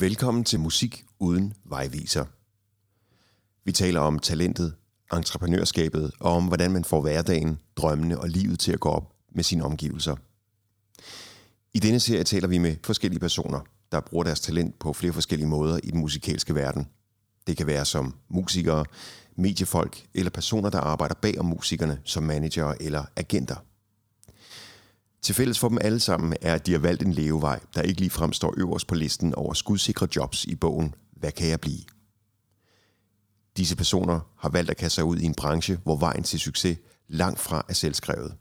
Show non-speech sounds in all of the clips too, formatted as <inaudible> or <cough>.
Velkommen til Musik uden vejviser. Vi taler om talentet, entreprenørskabet og om, hvordan man får hverdagen, drømmene og livet til at gå op med sine omgivelser. I denne serie taler vi med forskellige personer, der bruger deres talent på flere forskellige måder i den musikalske verden. Det kan være som musikere, mediefolk eller personer, der arbejder bag om musikerne som manager eller agenter. Til fælles for dem alle sammen er, at de har valgt en levevej, der ikke lige fremstår øverst på listen over skudsikre jobs i bogen Hvad kan jeg blive? Disse personer har valgt at kaste sig ud i en branche, hvor vejen til succes langt fra er selvskrevet.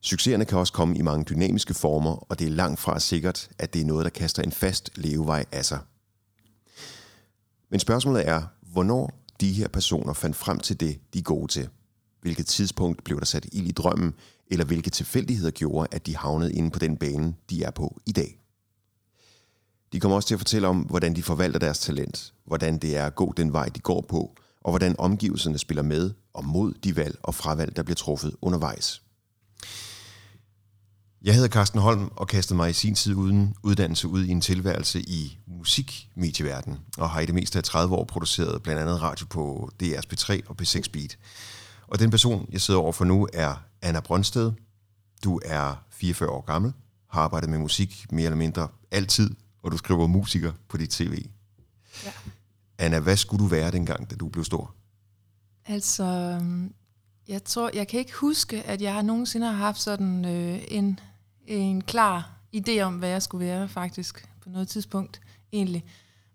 Succeserne kan også komme i mange dynamiske former, og det er langt fra sikkert, at det er noget, der kaster en fast levevej af sig. Men spørgsmålet er, hvornår de her personer fandt frem til det, de er gode til. Hvilket tidspunkt blev der sat ild i drømmen, eller hvilke tilfældigheder gjorde, at de havnede inde på den bane, de er på i dag. De kommer også til at fortælle om, hvordan de forvalter deres talent, hvordan det er at gå den vej, de går på, og hvordan omgivelserne spiller med og mod de valg og fravalg, der bliver truffet undervejs. Jeg hedder Carsten Holm og kastede mig i sin tid uden uddannelse ud i en tilværelse i musikmedieverdenen, og har i det meste af 30 år produceret blandt andet radio på DR's P3 og P6 Beat. Og den person, jeg sidder over for nu, er Anna Brøndsted. Du er 44 år gammel, har arbejdet med musik mere eller mindre altid, og du skriver musiker på dit tv. Ja. Anna, hvad skulle du være dengang, da du blev stor? Altså, øhm, jeg tror, jeg kan ikke huske, at jeg har nogensinde har haft sådan øh, en, en klar idé om, hvad jeg skulle være faktisk på noget tidspunkt egentlig.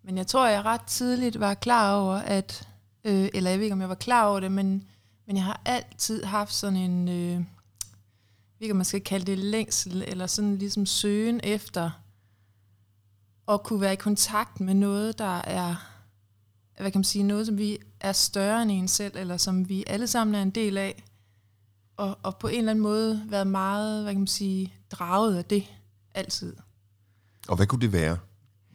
Men jeg tror, jeg ret tidligt var klar over, at, øh, eller jeg ved ikke, om jeg var klar over det, men, men jeg har altid haft sådan en, øh, ikke, man skal kalde det længsel, eller sådan ligesom søgen efter at kunne være i kontakt med noget, der er, hvad kan man sige, noget, som vi er større end en selv, eller som vi alle sammen er en del af, og, og på en eller anden måde været meget, hvad kan man sige, draget af det altid. Og hvad kunne det være?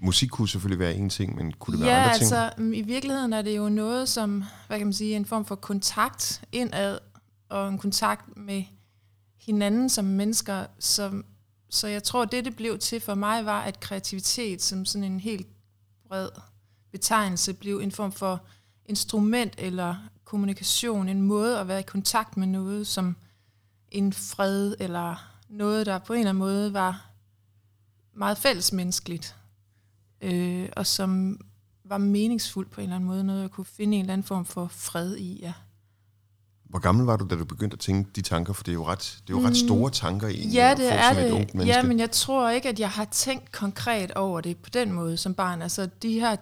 Musik kunne selvfølgelig være en ting, men kunne det ja, være andre ting? altså i virkeligheden er det jo noget som, hvad kan man sige, en form for kontakt indad, og en kontakt med hinanden som mennesker, som, så jeg tror, det det blev til for mig, var, at kreativitet som sådan en helt bred betegnelse blev en form for instrument eller kommunikation, en måde at være i kontakt med noget, som en fred eller noget, der på en eller anden måde var meget fællesmenneskeligt, øh, og som var meningsfuldt på en eller anden måde, noget jeg kunne finde en eller anden form for fred i, ja. Hvor gammel var du, da du begyndte at tænke de tanker? For det er jo ret, det er jo ret mm. store tanker i Ja, det er det. Ja, men jeg tror ikke, at jeg har tænkt konkret over det på den måde som barn. Altså de her,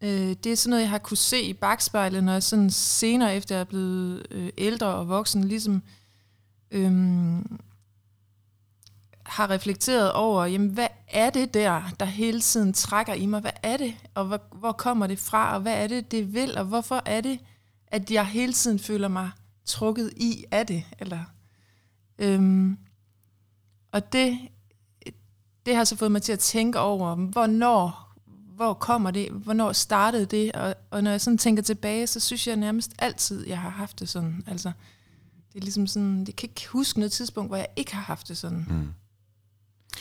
øh, det er sådan noget, jeg har kunne se i bagspejlet, når jeg sådan senere efter jeg er blevet øh, ældre og voksen, ligesom øh, har reflekteret over, jamen hvad er det der, der hele tiden trækker i mig? Hvad er det, og hvor, hvor kommer det fra, og hvad er det, det vil, og hvorfor er det, at jeg hele tiden føler mig trukket i af det? Eller, øhm, og det, det har så fået mig til at tænke over, hvornår, hvor kommer det, hvornår startede det, og, og når jeg sådan tænker tilbage, så synes jeg nærmest altid, jeg har haft det sådan. Altså, det er ligesom sådan, jeg kan ikke huske noget tidspunkt, hvor jeg ikke har haft det sådan. Mm.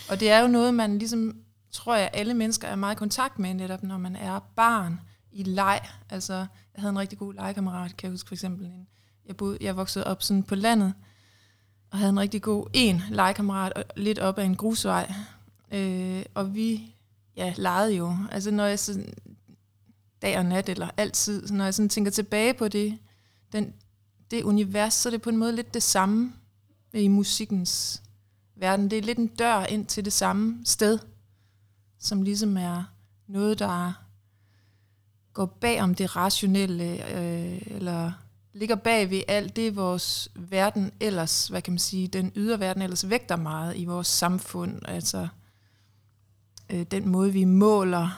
Og det er jo noget, man ligesom, tror jeg, alle mennesker er meget i kontakt med, netop når man er barn i leg. Altså, jeg havde en rigtig god legekammerat, kan jeg huske for eksempel. En, Jeg, boede, jeg voksede op sådan på landet, og havde en rigtig god en legekammerat lidt op ad en grusvej. Øh, og vi ja, legede jo. Altså når jeg sådan, dag og nat, eller altid, når jeg sådan tænker tilbage på det, den, det univers, så er det på en måde lidt det samme i musikkens verden. Det er lidt en dør ind til det samme sted, som ligesom er noget, der går bag om det rationelle, øh, eller ligger bag ved alt det, vores verden ellers, hvad kan man sige, den ydre verden ellers vægter meget i vores samfund. Altså øh, den måde, vi måler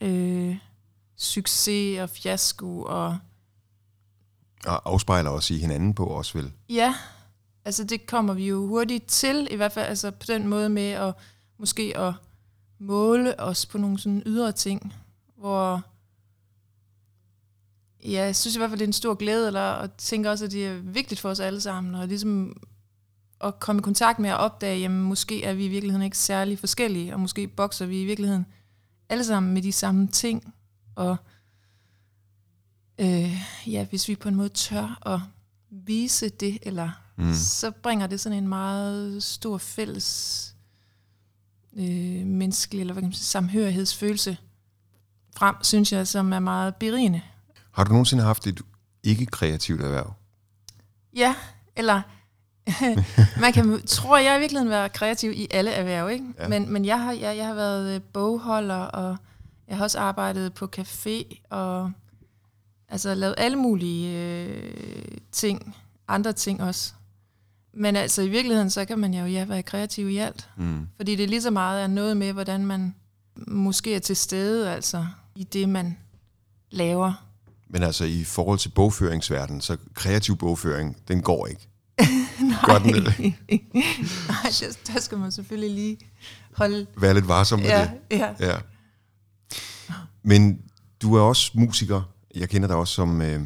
øh, succes og fiasko og... Og afspejler os i hinanden på os, vel? Ja, altså det kommer vi jo hurtigt til, i hvert fald altså på den måde med at måske at måle os på nogle sådan ydre ting, hvor ja, jeg synes i hvert fald, det er en stor glæde, eller, og tænker også, at det er vigtigt for os alle sammen, og ligesom at komme i kontakt med at opdage, jamen måske er vi i virkeligheden ikke særlig forskellige, og måske bokser vi i virkeligheden alle sammen med de samme ting, og øh, ja, hvis vi på en måde tør at vise det, eller mm. så bringer det sådan en meget stor fælles øh, menneskelig, eller hvad kan man sige, samhørighedsfølelse frem, synes jeg, som er meget berigende. Har du nogensinde haft et ikke-kreativt erhverv? Ja, eller <laughs> man kan, tror jeg i virkeligheden være kreativ i alle erhverv, ikke? Ja. Men, men jeg, har, jeg, jeg har været øh, bogholder, og jeg har også arbejdet på café, og altså lavet alle mulige øh, ting, andre ting også. Men altså i virkeligheden, så kan man jo ja, være kreativ i alt. Mm. Fordi det er lige så meget er noget med, hvordan man måske er til stede altså i det, man laver. Men altså i forhold til bogføringsverdenen, så kreativ bogføring, den går ikke. <laughs> Nej, eller? <laughs> Nej der, der skal man selvfølgelig lige holde... Være lidt varsom med ja, det. Ja. ja. Men du er også musiker. Jeg kender dig også som øh,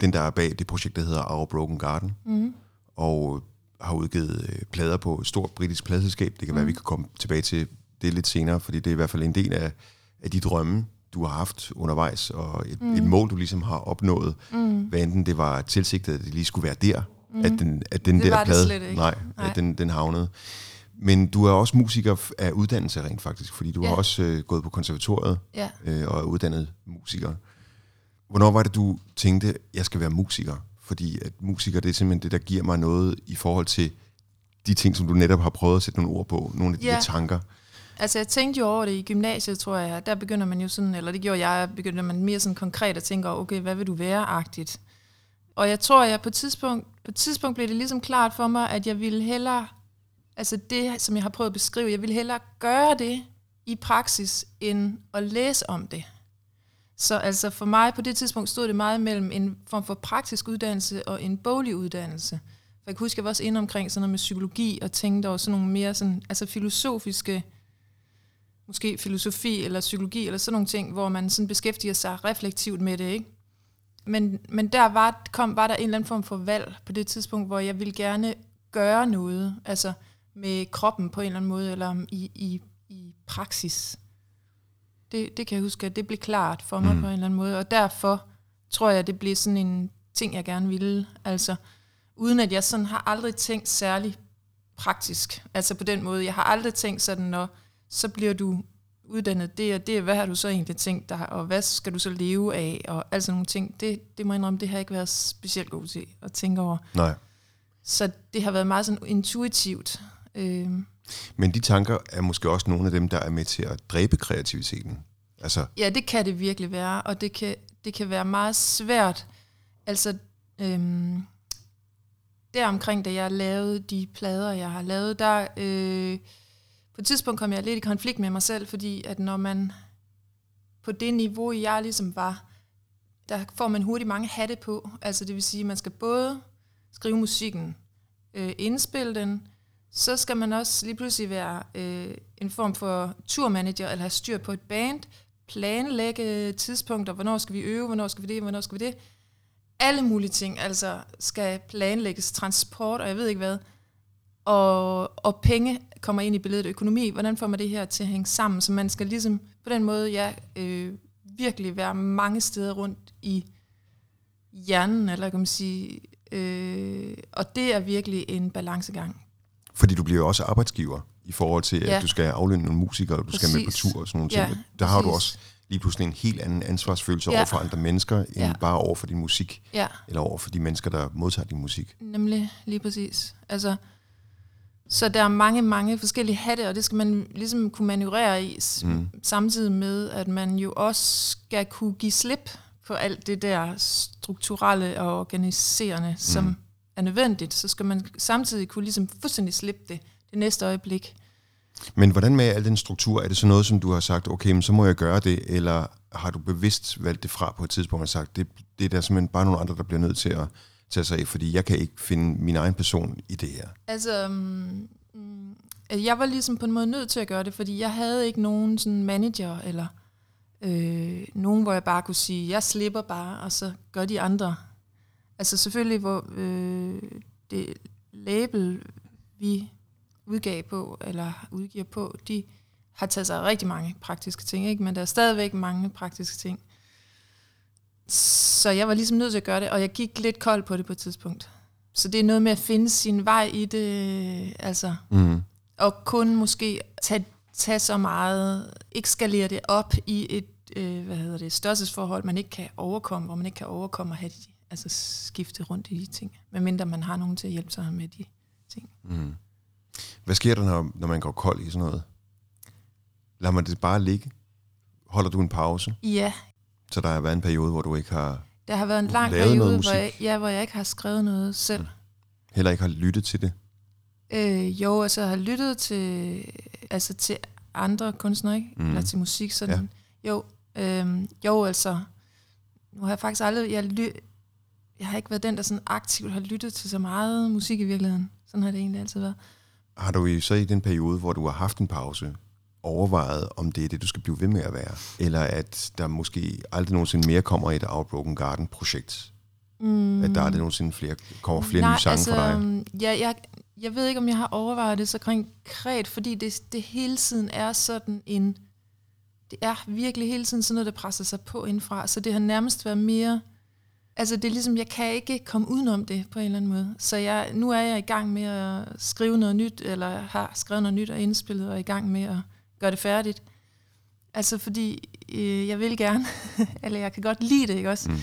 den, der er bag det projekt, der hedder Our Broken Garden. Mm. Og har udgivet øh, plader på et stort britisk pladselskab. Det kan mm. være, vi kan komme tilbage til det lidt senere, fordi det er i hvert fald en del af, af de drømme, du har haft undervejs, og et, mm. et mål, du ligesom har opnået. Mm. Hvad enten det var tilsigtet, at det lige skulle være der, mm. at den, at den det der plade, nej, nej, at den, den havnede. Men du er også musiker af uddannelse rent faktisk, fordi du ja. har også øh, gået på konservatoriet ja. øh, og er uddannet musiker. Hvornår var det, du tænkte, at jeg skal være musiker? Fordi at musiker, det er simpelthen det, der giver mig noget i forhold til de ting, som du netop har prøvet at sætte nogle ord på, nogle af de ja. tanker. Altså jeg tænkte jo over det i gymnasiet, tror jeg. Der begynder man jo sådan, eller det gjorde jeg, begynder man mere sådan konkret at tænke, okay, hvad vil du være-agtigt? Og jeg tror, jeg på et tidspunkt, på et tidspunkt blev det ligesom klart for mig, at jeg ville hellere, altså det, som jeg har prøvet at beskrive, jeg ville hellere gøre det i praksis, end at læse om det. Så altså for mig på det tidspunkt stod det meget mellem en form for praktisk uddannelse og en boglig uddannelse. For jeg kan huske, jeg var også inde omkring sådan noget med psykologi og tænkte over sådan nogle mere sådan, altså filosofiske, måske filosofi eller psykologi eller sådan nogle ting, hvor man sådan beskæftiger sig reflektivt med det, ikke? Men, men der var, kom, var der en eller anden form for valg på det tidspunkt, hvor jeg ville gerne gøre noget, altså med kroppen på en eller anden måde, eller i, i, i praksis. Det, det kan jeg huske, at det blev klart for mig mm. på en eller anden måde, og derfor tror jeg, det blev sådan en ting, jeg gerne ville. Altså, uden at jeg sådan har aldrig tænkt særlig praktisk. Altså på den måde, jeg har aldrig tænkt sådan, når så bliver du uddannet det og det, hvad har du så egentlig tænkt dig, og hvad skal du så leve af, og alt sådan nogle ting. Det, det må jeg indrømme, det har jeg ikke været specielt god til at tænke over. Nej. Så det har været meget sådan intuitivt. Øh, men de tanker er måske også nogle af dem, der er med til at dræbe kreativiteten. Altså. Ja, det kan det virkelig være, og det kan, det kan være meget svært. Altså, øhm, der omkring, da jeg lavede de plader, jeg har lavet, der øh, på et tidspunkt kom jeg lidt i konflikt med mig selv, fordi at når man på det niveau, jeg ligesom var, der får man hurtigt mange hatte på. Altså det vil sige, at man skal både skrive musikken, øh, indspille den, så skal man også lige pludselig være øh, en form for turmanager, eller have styr på et band, planlægge tidspunkter, hvornår skal vi øve, hvornår skal vi det, hvornår skal vi det. Alle mulige ting, altså skal planlægges, transport, og jeg ved ikke hvad. Og, og penge kommer ind i billedet, økonomi, hvordan får man det her til at hænge sammen, så man skal ligesom på den måde, ja, øh, virkelig være mange steder rundt i hjernen, eller kan man sige, øh, og det er virkelig en balancegang. Fordi du bliver jo også arbejdsgiver i forhold til, ja. at du skal aflønne nogle musikere, og du præcis. skal med på tur og sådan nogle ting. Ja, der har præcis. du også lige pludselig en helt anden ansvarsfølelse ja. over for andre mennesker, end ja. bare over for din musik, ja. eller over for de mennesker, der modtager din musik. Nemlig, lige præcis. Altså, så der er mange, mange forskellige hatte, og det skal man ligesom kunne manøvrere i, mm. samtidig med, at man jo også skal kunne give slip på alt det der strukturelle og organiserende, mm. Er nødvendigt. Så skal man samtidig kunne ligesom fuldstændig slippe det det næste øjeblik. Men hvordan med al den struktur? Er det så noget, som du har sagt, okay, men så må jeg gøre det, eller har du bevidst valgt det fra på et tidspunkt og sagt, det, det er der simpelthen bare nogle andre, der bliver nødt til at tage sig af, fordi jeg kan ikke finde min egen person i det her? Altså, um, jeg var ligesom på en måde nødt til at gøre det, fordi jeg havde ikke nogen sådan manager, eller øh, nogen, hvor jeg bare kunne sige, jeg slipper bare, og så gør de andre. Altså selvfølgelig, hvor øh, det label, vi udgav på, eller udgiver på, de har taget sig rigtig mange praktiske ting, ikke? men der er stadigvæk mange praktiske ting. Så jeg var ligesom nødt til at gøre det, og jeg gik lidt kold på det på et tidspunkt. Så det er noget med at finde sin vej i det, altså, Mm. og kun måske tage, tage så meget, ikke skalere det op i et, øh, hvad hedder det, størrelsesforhold, man ikke kan overkomme, hvor man ikke kan overkomme at have de, altså skifte rundt i de ting, medmindre man har nogen til at hjælpe sig med de ting. Mm. Hvad sker der, når, når man går kold i sådan noget? Lader man det bare ligge? Holder du en pause? Ja, Så der har været en periode, hvor du ikke har, der har været en lang periode, hvor jeg, ja, hvor jeg ikke har skrevet noget selv. heller ikke har lyttet til det? Øh, jo, altså jeg har lyttet til, altså til andre kunstnere, ikke? Mm. Mm. Eller til musik, sådan. Ja. Jo, øh, jo, altså, nu har jeg faktisk aldrig, jeg, ly, jeg har ikke været den, der sådan aktivt har lyttet til så meget musik i virkeligheden. Sådan har det egentlig altid været. Har du så i den periode, hvor du har haft en pause, overvejet, om det er det, du skal blive ved med at være? Eller at der måske aldrig nogensinde mere kommer et Outbroken Garden-projekt? Mm. At der aldrig nogensinde flere, kommer flere Nej, nye sange altså, for dig? Ja, jeg, jeg ved ikke, om jeg har overvejet det så konkret, fordi det, det hele tiden er sådan en... Det er virkelig hele tiden sådan noget, der presser sig på indfra, så det har nærmest været mere... Altså det er ligesom, jeg kan ikke komme udenom det på en eller anden måde. Så jeg, nu er jeg i gang med at skrive noget nyt, eller har skrevet noget nyt og indspillet, og er i gang med at gøre det færdigt. Altså fordi øh, jeg vil gerne, <laughs> eller jeg kan godt lide det, ikke også? Mm.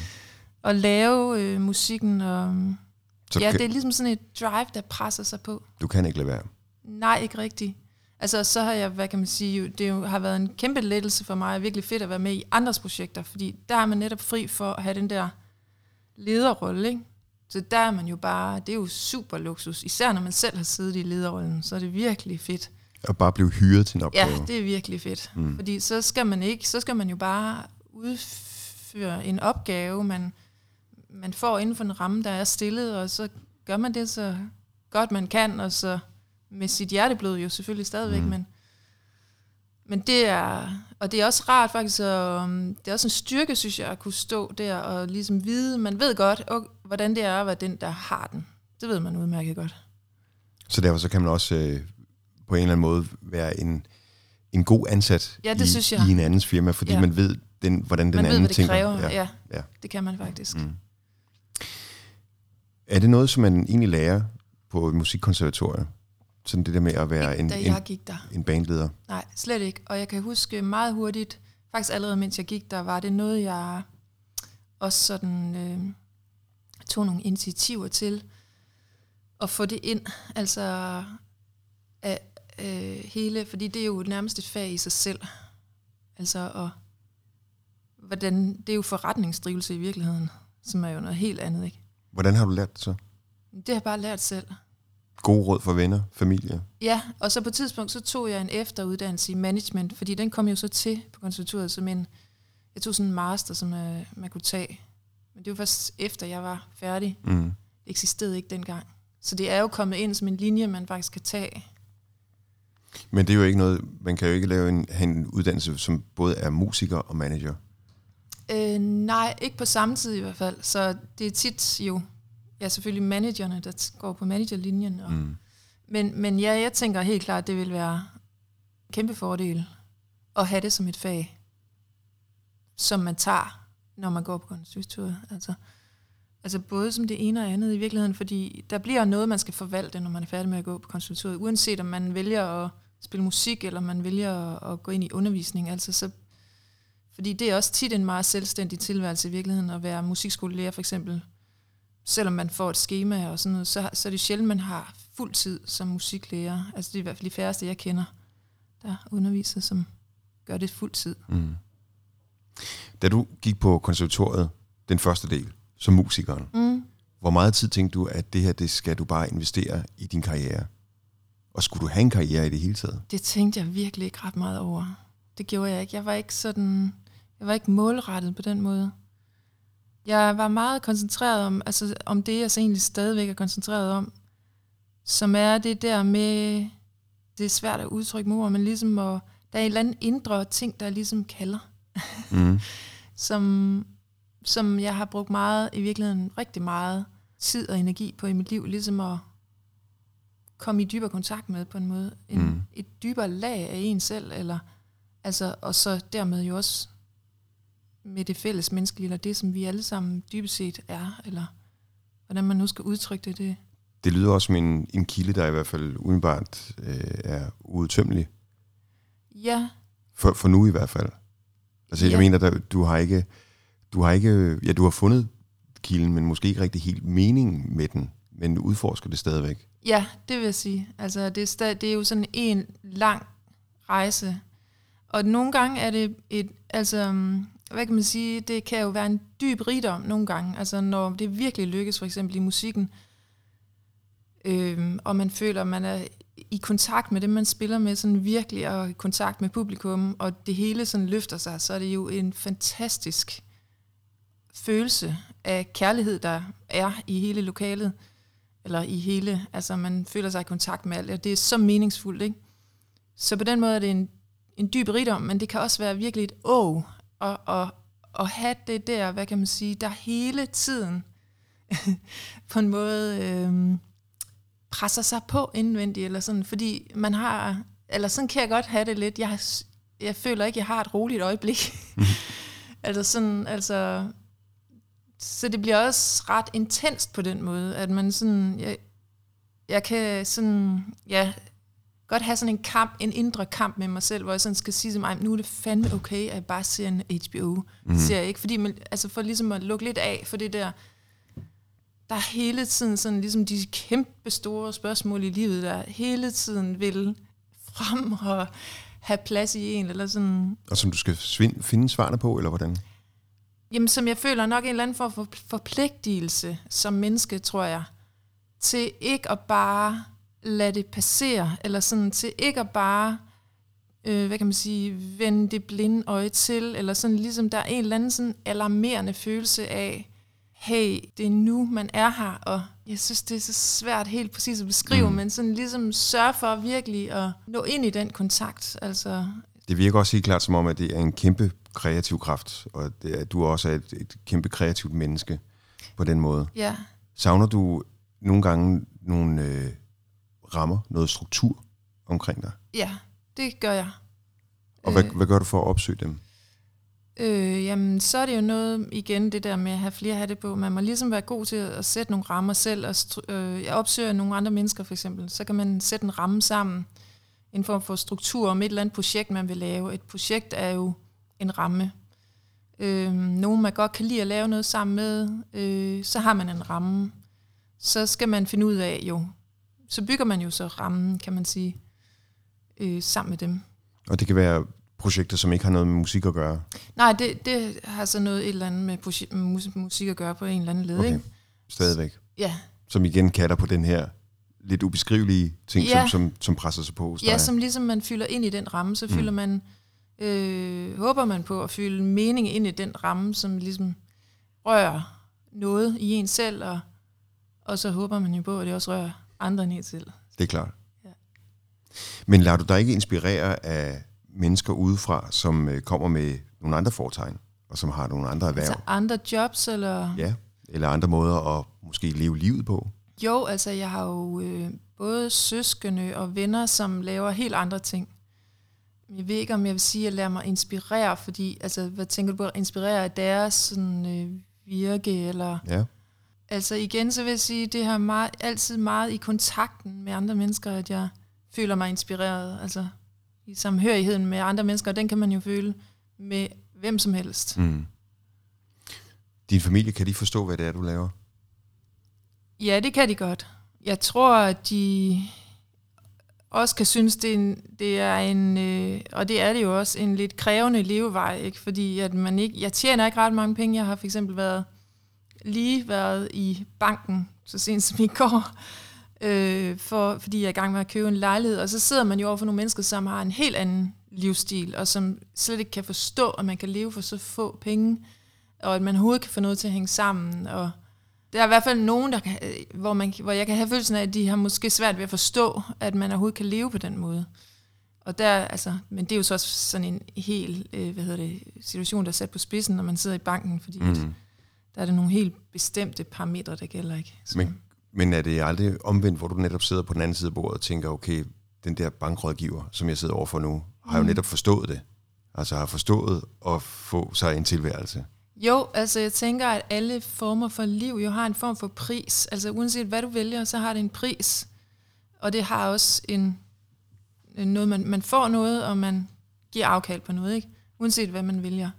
At lave øh, musikken og... Så Ja, kan, det er ligesom sådan et drive, der presser sig på. du kan ikke lade være. Nej, ikke rigtigt. Altså, så har jeg, hvad kan man sige, det jo har været en kæmpe lettelse for mig, og virkelig fedt at være med i andres projekter, fordi der er man netop fri for at have den der lederrolle, ikke? Så der er man jo bare, det er jo super luksus, især når man selv har siddet i lederrollen, så er det virkelig fedt. Og bare blive hyret til en opgave. Ja, det er virkelig fedt. Mm. Fordi så skal man ikke, så skal man jo bare udføre en opgave, man, man får inden for en ramme, der er stillet, og så gør man det så godt man kan, og så med sit hjerteblod jo selvfølgelig stadigvæk, mm. men, men det er, og det er også rart faktisk, og, um, det er også en styrke, synes jeg, at kunne stå der og ligesom vide, man ved godt, og, hvordan det er at være den, der har den. Det ved man udmærket godt. Så derfor så kan man også øh, på en eller anden måde være en, en god ansat Ja, det i, synes jeg. i en andens firma, fordi Ja. man ved, den, hvordan den man anden ved, hvad det tænker. kræver. Ja, Ja. ja, det kan man faktisk. Mm. Er det noget, som man egentlig lærer på et musikkonservatorium? Sådan det der med at være en, da en, jeg gik der. en bandleder? Nej, slet ikke. Og jeg kan huske meget hurtigt, faktisk allerede mens jeg gik der, var det noget, jeg også sådan øh, tog nogle initiativer til at få det ind. Altså af, øh, hele, fordi det er jo nærmest et fag i sig selv. Altså og hvordan, det er jo forretningsdrivelse i virkeligheden, som er jo noget helt andet, ikke? Hvordan har du lært det så? Det har jeg bare lært selv. Gode råd for venner, familie? Ja, og så på et tidspunkt, så tog jeg en efteruddannelse i management, fordi den kom jo så til på konservatoriet som en, jeg tog sådan en master, som uh, man kunne tage. Men det var først efter, jeg var færdig. Mm. Det eksisterede ikke dengang. Så det er jo kommet ind som en linje, man faktisk kan tage. Men det er jo ikke noget, man kan jo ikke lave en, en uddannelse, som både er musiker og manager. Øh, nej, ikke på samme tid i hvert fald. Så det er tit jo, ja selvfølgelig managerne, der går på managerlinjen. Og, Mm. Men, men ja, jeg tænker helt klart, at det vil være en kæmpe fordel at have det som et fag, som man tager, når man går på konservatoriet. Altså, altså både som det ene og andet i virkeligheden, fordi der bliver noget, man skal forvalte, når man er færdig med at gå på konservatoriet, uanset om man vælger at spille musik, eller man vælger at, at gå ind i undervisning. Altså, så, fordi det er også tit en meget selvstændig tilværelse i virkeligheden, at være musikskolelærer for eksempel. Selvom man får et schema og sådan noget, så, så er det sjældent, man har fuld tid som musiklærer. Altså det er i hvert fald de færreste, jeg kender, der underviser, som gør det fuld tid. Mm. Da du gik på konservatoriet, den første del, som musikeren, Mm. hvor meget tid tænkte du, at det her, det skal du bare investere i din karriere? Og skulle du have en karriere i det hele taget? Det tænkte jeg virkelig ikke ret meget over. Det gjorde jeg ikke. Jeg var ikke sådan, jeg var ikke målrettet på den måde. Jeg var meget koncentreret om, altså om det, jeg så egentlig stadigvæk er koncentreret om, som er det der med, det er svært at udtrykke med ord, men ligesom at, der er en eller anden indre ting, der ligesom kalder, Mm. <laughs> som, som jeg har brugt meget, i virkeligheden rigtig meget tid og energi på i mit liv, ligesom at komme i dybere kontakt med på en måde. En, mm. Et dybere lag af en selv, eller, altså, og så dermed jo også med det fælles menneskelige, eller det, som vi alle sammen dybest set er, eller hvordan man nu skal udtrykke det. Det, det lyder også som en, en kilde, der i hvert fald umiddelbart øh, er uudtømmelig. Ja. For, for nu i hvert fald. Altså ja. jeg mener, der, du har ikke, du har ikke, ja du har fundet kilden, men måske ikke rigtig helt mening med den, men du udforsker det stadigvæk. Ja, det vil jeg sige. Altså det er, stadig, det er jo sådan en lang rejse, og nogle gange er det et, altså hvad kan man sige, det kan jo være en dyb rigdom nogle gange, altså når det virkelig lykkes, for eksempel i musikken, øh, og man føler, at man er i kontakt med det, man spiller med, sådan virkelig, og i kontakt med publikum, og det hele sådan løfter sig, så er det jo en fantastisk følelse af kærlighed, der er i hele lokalet, eller i hele, altså man føler sig i kontakt med alt, og det er så meningsfuldt, ikke? Så på den måde er det en, en dyb rigdom, men det kan også være virkelig et åh, og, og, og have det der, hvad kan man sige, der hele tiden <laughs> på en måde øh, presser sig på indvendigt, eller sådan, fordi man har, eller sådan kan jeg godt have det lidt, jeg, jeg føler ikke, jeg har et roligt øjeblik. <laughs> altså sådan, altså, så det bliver også ret intenst på den måde, at man sådan, jeg, jeg kan sådan, ja, godt have sådan en kamp, en indre kamp med mig selv, hvor jeg sådan skal sige til mig, nu er det fandme okay, at jeg bare ser en HBO. Mm. Ser jeg ikke, fordi man, altså for ligesom at lukke lidt af for det der, der er hele tiden sådan ligesom de kæmpe store spørgsmål i livet, der hele tiden vil frem og have plads i en, eller sådan. Og som du skal finde svarene på, eller hvordan? Jamen, som jeg føler nok en eller anden form for forpligtelse som menneske, tror jeg, til ikke at bare lade det passere, eller sådan til ikke at bare, øh, hvad kan man sige, vende det blinde øje til, eller sådan ligesom der er en eller anden sådan alarmerende følelse af, hey, det er nu, man er her, og jeg synes, det er så svært helt præcis at beskrive, mm. men sådan ligesom sørge for virkelig at nå ind i den kontakt. Altså. Det virker også helt klart som om, at det er en kæmpe kreativ kraft, og det er, du også er et, et kæmpe kreativt menneske på den måde. Ja. Savner du nogle gange nogle øh, rammer, noget struktur omkring dig? Ja, det gør jeg. Og hvad, øh, hvad gør du for at opsøge dem? Øh, jamen, så er det jo noget, igen, det der med at have flere hatte på. Man må ligesom være god til at sætte nogle rammer selv. Og øh, jeg opsøger nogle andre mennesker, for eksempel. Så kan man sætte en ramme sammen. En form for struktur om et eller andet projekt, man vil lave. Et projekt er jo en ramme. Øh, nogen, man godt kan lide at lave noget sammen med, øh, så har man en ramme. Så skal man finde ud af jo, så bygger man jo så rammen, kan man sige, øh, sammen med dem. Og det kan være projekter, som ikke har noget med musik at gøre? Nej, det, det har så noget et eller andet med projek- musik at gøre på en eller anden led. Okay. Ikke? Stadigvæk? Ja. Som igen kalder på den her lidt ubeskrivelige ting, ja. som, som, som presser sig på hos Ja, som ligesom man fylder ind i den ramme, så mm. fylder man, øh, håber man på at fylde mening ind i den ramme, som ligesom rører noget i en selv, og, og så håber man jo på, at det også rører andre end en selv. Det er klart. Ja. Men lader du dig ikke inspirere af mennesker udefra, som øh, kommer med nogle andre foretegn, og som har nogle andre erhverv? Altså andre jobs, eller? Ja, eller andre måder at måske leve livet på? Jo, altså jeg har jo øh, både søskende og venner, som laver helt andre ting. Jeg ved ikke, om jeg vil sige, at jeg lader mig inspirere, fordi, altså, hvad tænker du på at inspirere af deres sådan, øh, virke, eller... Ja. Altså igen, så vil jeg sige, det har meget, altid meget i kontakten med andre mennesker, at jeg føler mig inspireret. Altså i samhørigheden med andre mennesker, den kan man jo føle med hvem som helst. Mm. Din familie, kan de forstå, hvad det er, du laver? Ja, det kan de godt. Jeg tror, at de også kan synes, det er en, det er en øh, og det er det jo også, en lidt krævende levevej, ikke? fordi at man ikke, jeg tjener ikke ret mange penge. Jeg har for eksempel været lige været i banken så sent som i går, øh, for, fordi jeg er i gang med at købe en lejlighed, og så sidder man jo over for nogle mennesker, som har en helt anden livsstil, og som slet ikke kan forstå, at man kan leve for så få penge, og at man overhovedet kan få noget til at hænge sammen, og der er i hvert fald nogen, der kan, øh, hvor, man, hvor jeg kan have følelsen af, at de har måske svært ved at forstå, at man overhovedet kan leve på den måde. Og der, altså, men det er jo så også sådan en helt øh, hvad hedder det, situation, der er sat på spidsen, når man sidder i banken, fordi mm. at, der er der nogle helt bestemte parametre, der gælder ikke. Så. Men Men er det aldrig omvendt, hvor du netop sidder på den anden side af bordet og tænker, okay, den der bankrådgiver, som jeg sidder overfor nu, har jo Mm. netop forstået det. Altså har forstået at få sig en tilværelse. Jo, altså jeg tænker, at alle former for liv jo har en form for pris. Altså uanset hvad du vælger, så har det en pris. Og det har også en, en noget, man, man får noget, og man giver afkald på noget, ikke? Uanset hvad man vælger.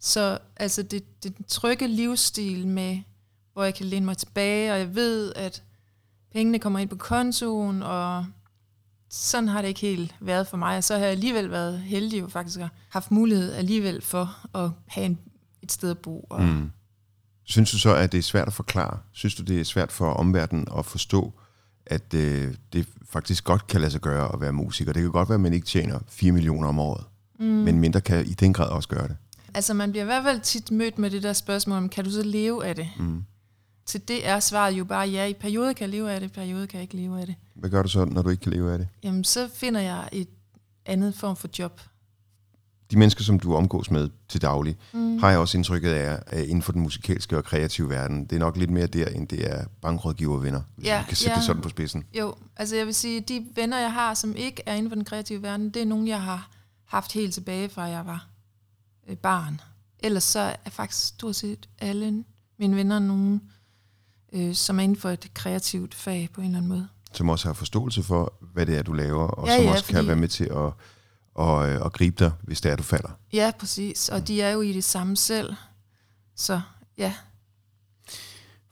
Så altså det, det den trygge livsstil med, hvor jeg kan læne mig tilbage, og jeg ved, at pengene kommer ind på kontoen, og sådan har det ikke helt været for mig. Og så har jeg alligevel været heldig jo faktisk at have haft mulighed alligevel for at have en, et sted at bo. Og, Mm. Synes du så, at det er svært at forklare? Synes du, det er svært for omverdenen at forstå, at øh, det faktisk godt kan lade sig gøre at være musiker? Det kan godt være, at man ikke tjener 4 millioner om året, mm. men mindre kan i den grad også gøre det. Altså man bliver i hvert fald tit mødt med det der spørgsmål om, kan du så leve af det? Mm. Til det er svaret jo bare, ja, i perioder kan jeg leve af det, i perioder kan jeg ikke leve af det. Hvad gør du så, når du ikke kan leve af det? Jamen så finder jeg et andet form for job. De mennesker, som du omgås med til daglig, mm. har jeg også indtrykket af, at inden for den musikalske og kreative verden, det er nok lidt mere der, end det er bankrådgivervenner, hvis Ja, vi kan sætte ja. det sådan på spidsen. Jo, altså jeg vil sige, de venner, jeg har, som ikke er inden for den kreative verden, det er nogen, jeg har haft helt tilbage fra jeg var barn. Ellers så er faktisk stort set alle mine venner nogen, øh, som er inden for et kreativt fag på en eller anden måde. Som også har forståelse for, hvad det er, du laver, og Ja, som ja, også kan fordi- være med til at, og, øh, at gribe dig, hvis det er, du falder. Ja, præcis. Og de er jo i det samme selv. Så ja,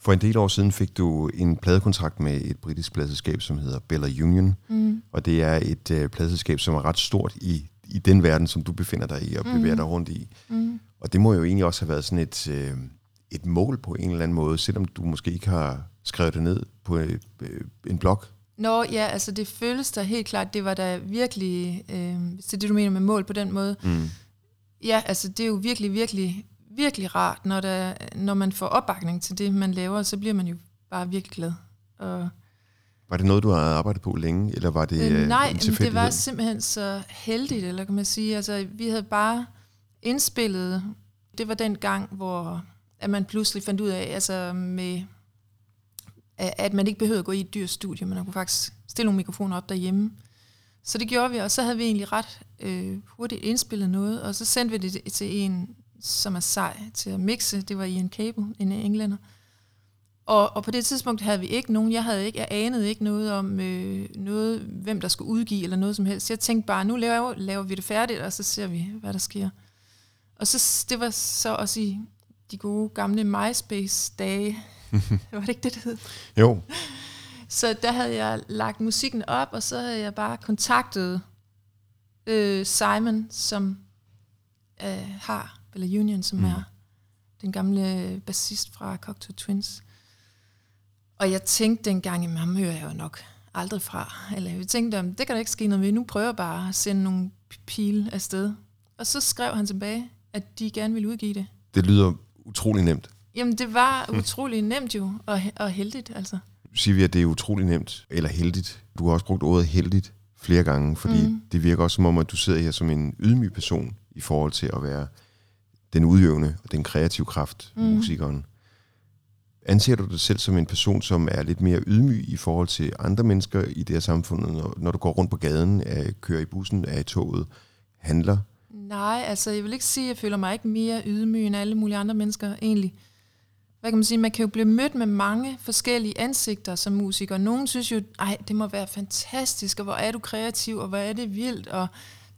For en del år siden fik du en pladekontrakt med et britisk pladeselskab, som hedder Bella Union. Mm. Og det er et øh, pladeselskab, som er ret stort i, i den verden, som du befinder dig i og bevæger dig rundt i. Mm. Og det må jo egentlig også have været sådan et, øh, et mål på en eller anden måde, selvom du måske ikke har skrevet det ned på øh, øh, en blog. Nå ja, altså det føles da helt klart, det var da virkelig, øh, hvis det er det, du mener med mål på den måde. Mm. Ja, altså det er jo virkelig, virkelig, virkelig rart, når, der, når man får opbakning til det, man laver, så bliver man jo bare virkelig glad. Og, Var det noget, du havde arbejdet på længe, eller var det øh, øh, nej, det var simpelthen så heldigt, eller kan man sige. Altså, vi havde bare indspillet, det var den gang, hvor at man pludselig fandt ud af, altså med, at at man ikke behøvede at gå i et dyrt studie, men man kunne faktisk stille nogle mikrofoner op derhjemme. Så det gjorde vi, og så havde vi egentlig ret øh, hurtigt indspillet noget, og så sendte vi det til en, som er sej til at mixe. Det var Ian Cable, en englænder. Og, og på det tidspunkt havde vi ikke nogen, jeg havde ikke, jeg anede ikke noget om øh, noget, hvem der skulle udgive eller noget som helst. Jeg tænkte bare, nu laver, laver vi det færdigt, og så ser vi, hvad der sker. Og så, det var så også i de gode gamle MySpace-dage. <laughs> var det ikke det, det hed? Jo, Så der havde jeg lagt musikken op, og så havde jeg bare kontaktet øh, Simon, som øh, har Bella Union, som Mm. er den gamle bassist fra Cocteau Twins. Og jeg tænkte dengang, at ham hører jeg jo nok aldrig fra. Eller jeg tænkte, om det kan der ikke ske noget ved. Nu prøver jeg bare at sende nogle pile afsted. Og så skrev han tilbage, at de gerne ville udgive det. det lyder utrolig nemt. Jamen, det var utrolig nemt jo, og, og heldigt, altså. Siger vi, at det er utrolig nemt, eller heldigt. Du har også brugt ordet heldigt flere gange, fordi mm. Det virker også som om, at du sidder her som en ydmyg person i forhold til at være den udøvende og den kreative kraft, mm. Musikeren. Anser du dig selv som en person, som er lidt mere ydmyg i forhold til andre mennesker i det her samfund, når, når du går rundt på gaden, er, kører i bussen, er i toget, handler? Nej, altså jeg vil ikke sige, at jeg føler mig ikke mere ydmyg end alle mulige andre mennesker egentlig. Hvad kan man sige? Man kan jo blive mødt med mange forskellige ansigter som musiker. Nogle synes jo, ej, det må være fantastisk, og hvor er du kreativ, og hvor er det vildt, og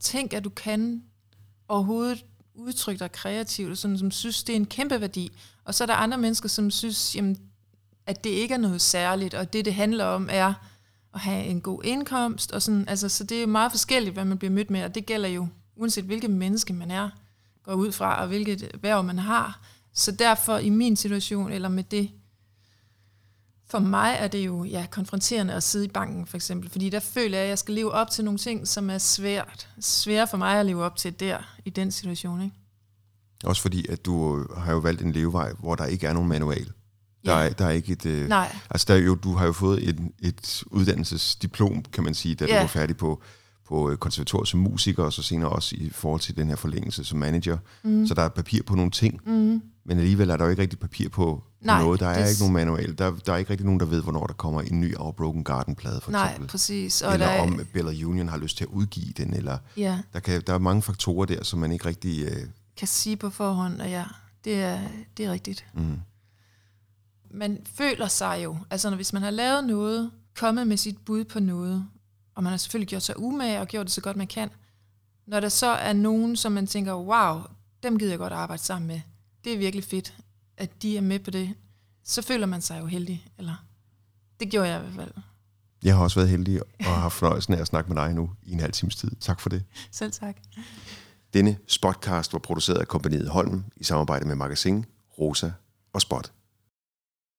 tænk, at du kan overhovedet udtrykt og kreativt, og sådan, som synes, det er en kæmpe værdi. Og så er der andre mennesker, som synes, jamen, at det ikke er noget særligt, og det, det handler om, er at have en god indkomst, og sådan, altså, så det er jo meget forskelligt, hvad man bliver mødt med, og det gælder jo uanset hvilket menneske man er, går ud fra, og hvilket værv man har. Så derfor i min situation, eller med det, for mig er det jo ja, konfronterende at sidde i banken for eksempel, fordi der føler jeg, at jeg skal leve op til nogle ting, som er svært. Svære for mig at leve op til der, i den situation. Ikke? Også fordi, at du har jo valgt en levevej, hvor der ikke er nogen manual. Der, Ja. er, der er ikke et... Øh, Nej, Altså, der er jo, du har jo fået et, et uddannelsesdiplom, kan man sige, da du Ja. var færdig på, på øh, konservatoriet som musiker, og så senere også i forhold til den her forlængelse som manager. Mm. Så der er papir på nogle ting. mm, Men alligevel er der jo ikke rigtig papir på, Nej, noget. Der er det- ikke nogen manual. Der, der er ikke rigtig nogen, der ved, hvornår der kommer en ny Our Broken Garden-plade, for Nej, eksempel. præcis. Og Eller der, er- om Bella Union har lyst til at udgive den. Eller ja, der, kan, der er mange faktorer der, som man ikke rigtig... Øh, kan sige på forhånd, og ja, det er, det er rigtigt. mm, Man føler sig jo, altså når, hvis man har lavet noget, kommet med sit bud på noget, og man har selvfølgelig gjort sig umage og gjort det så godt man kan, når der så er nogen, som man tænker, wow, dem gider jeg godt arbejde sammen med, det er virkelig fedt, at de er med på det, så føler man sig jo heldig, eller det gjorde jeg i hvert fald. jeg har også været heldig og har haft fornøjelsen af at snakke med dig nu i en halv times tid. Tak for det. Selv tak. Denne spotcast var produceret af kompaniet Holm i samarbejde med Magasin, Rosa og Spot.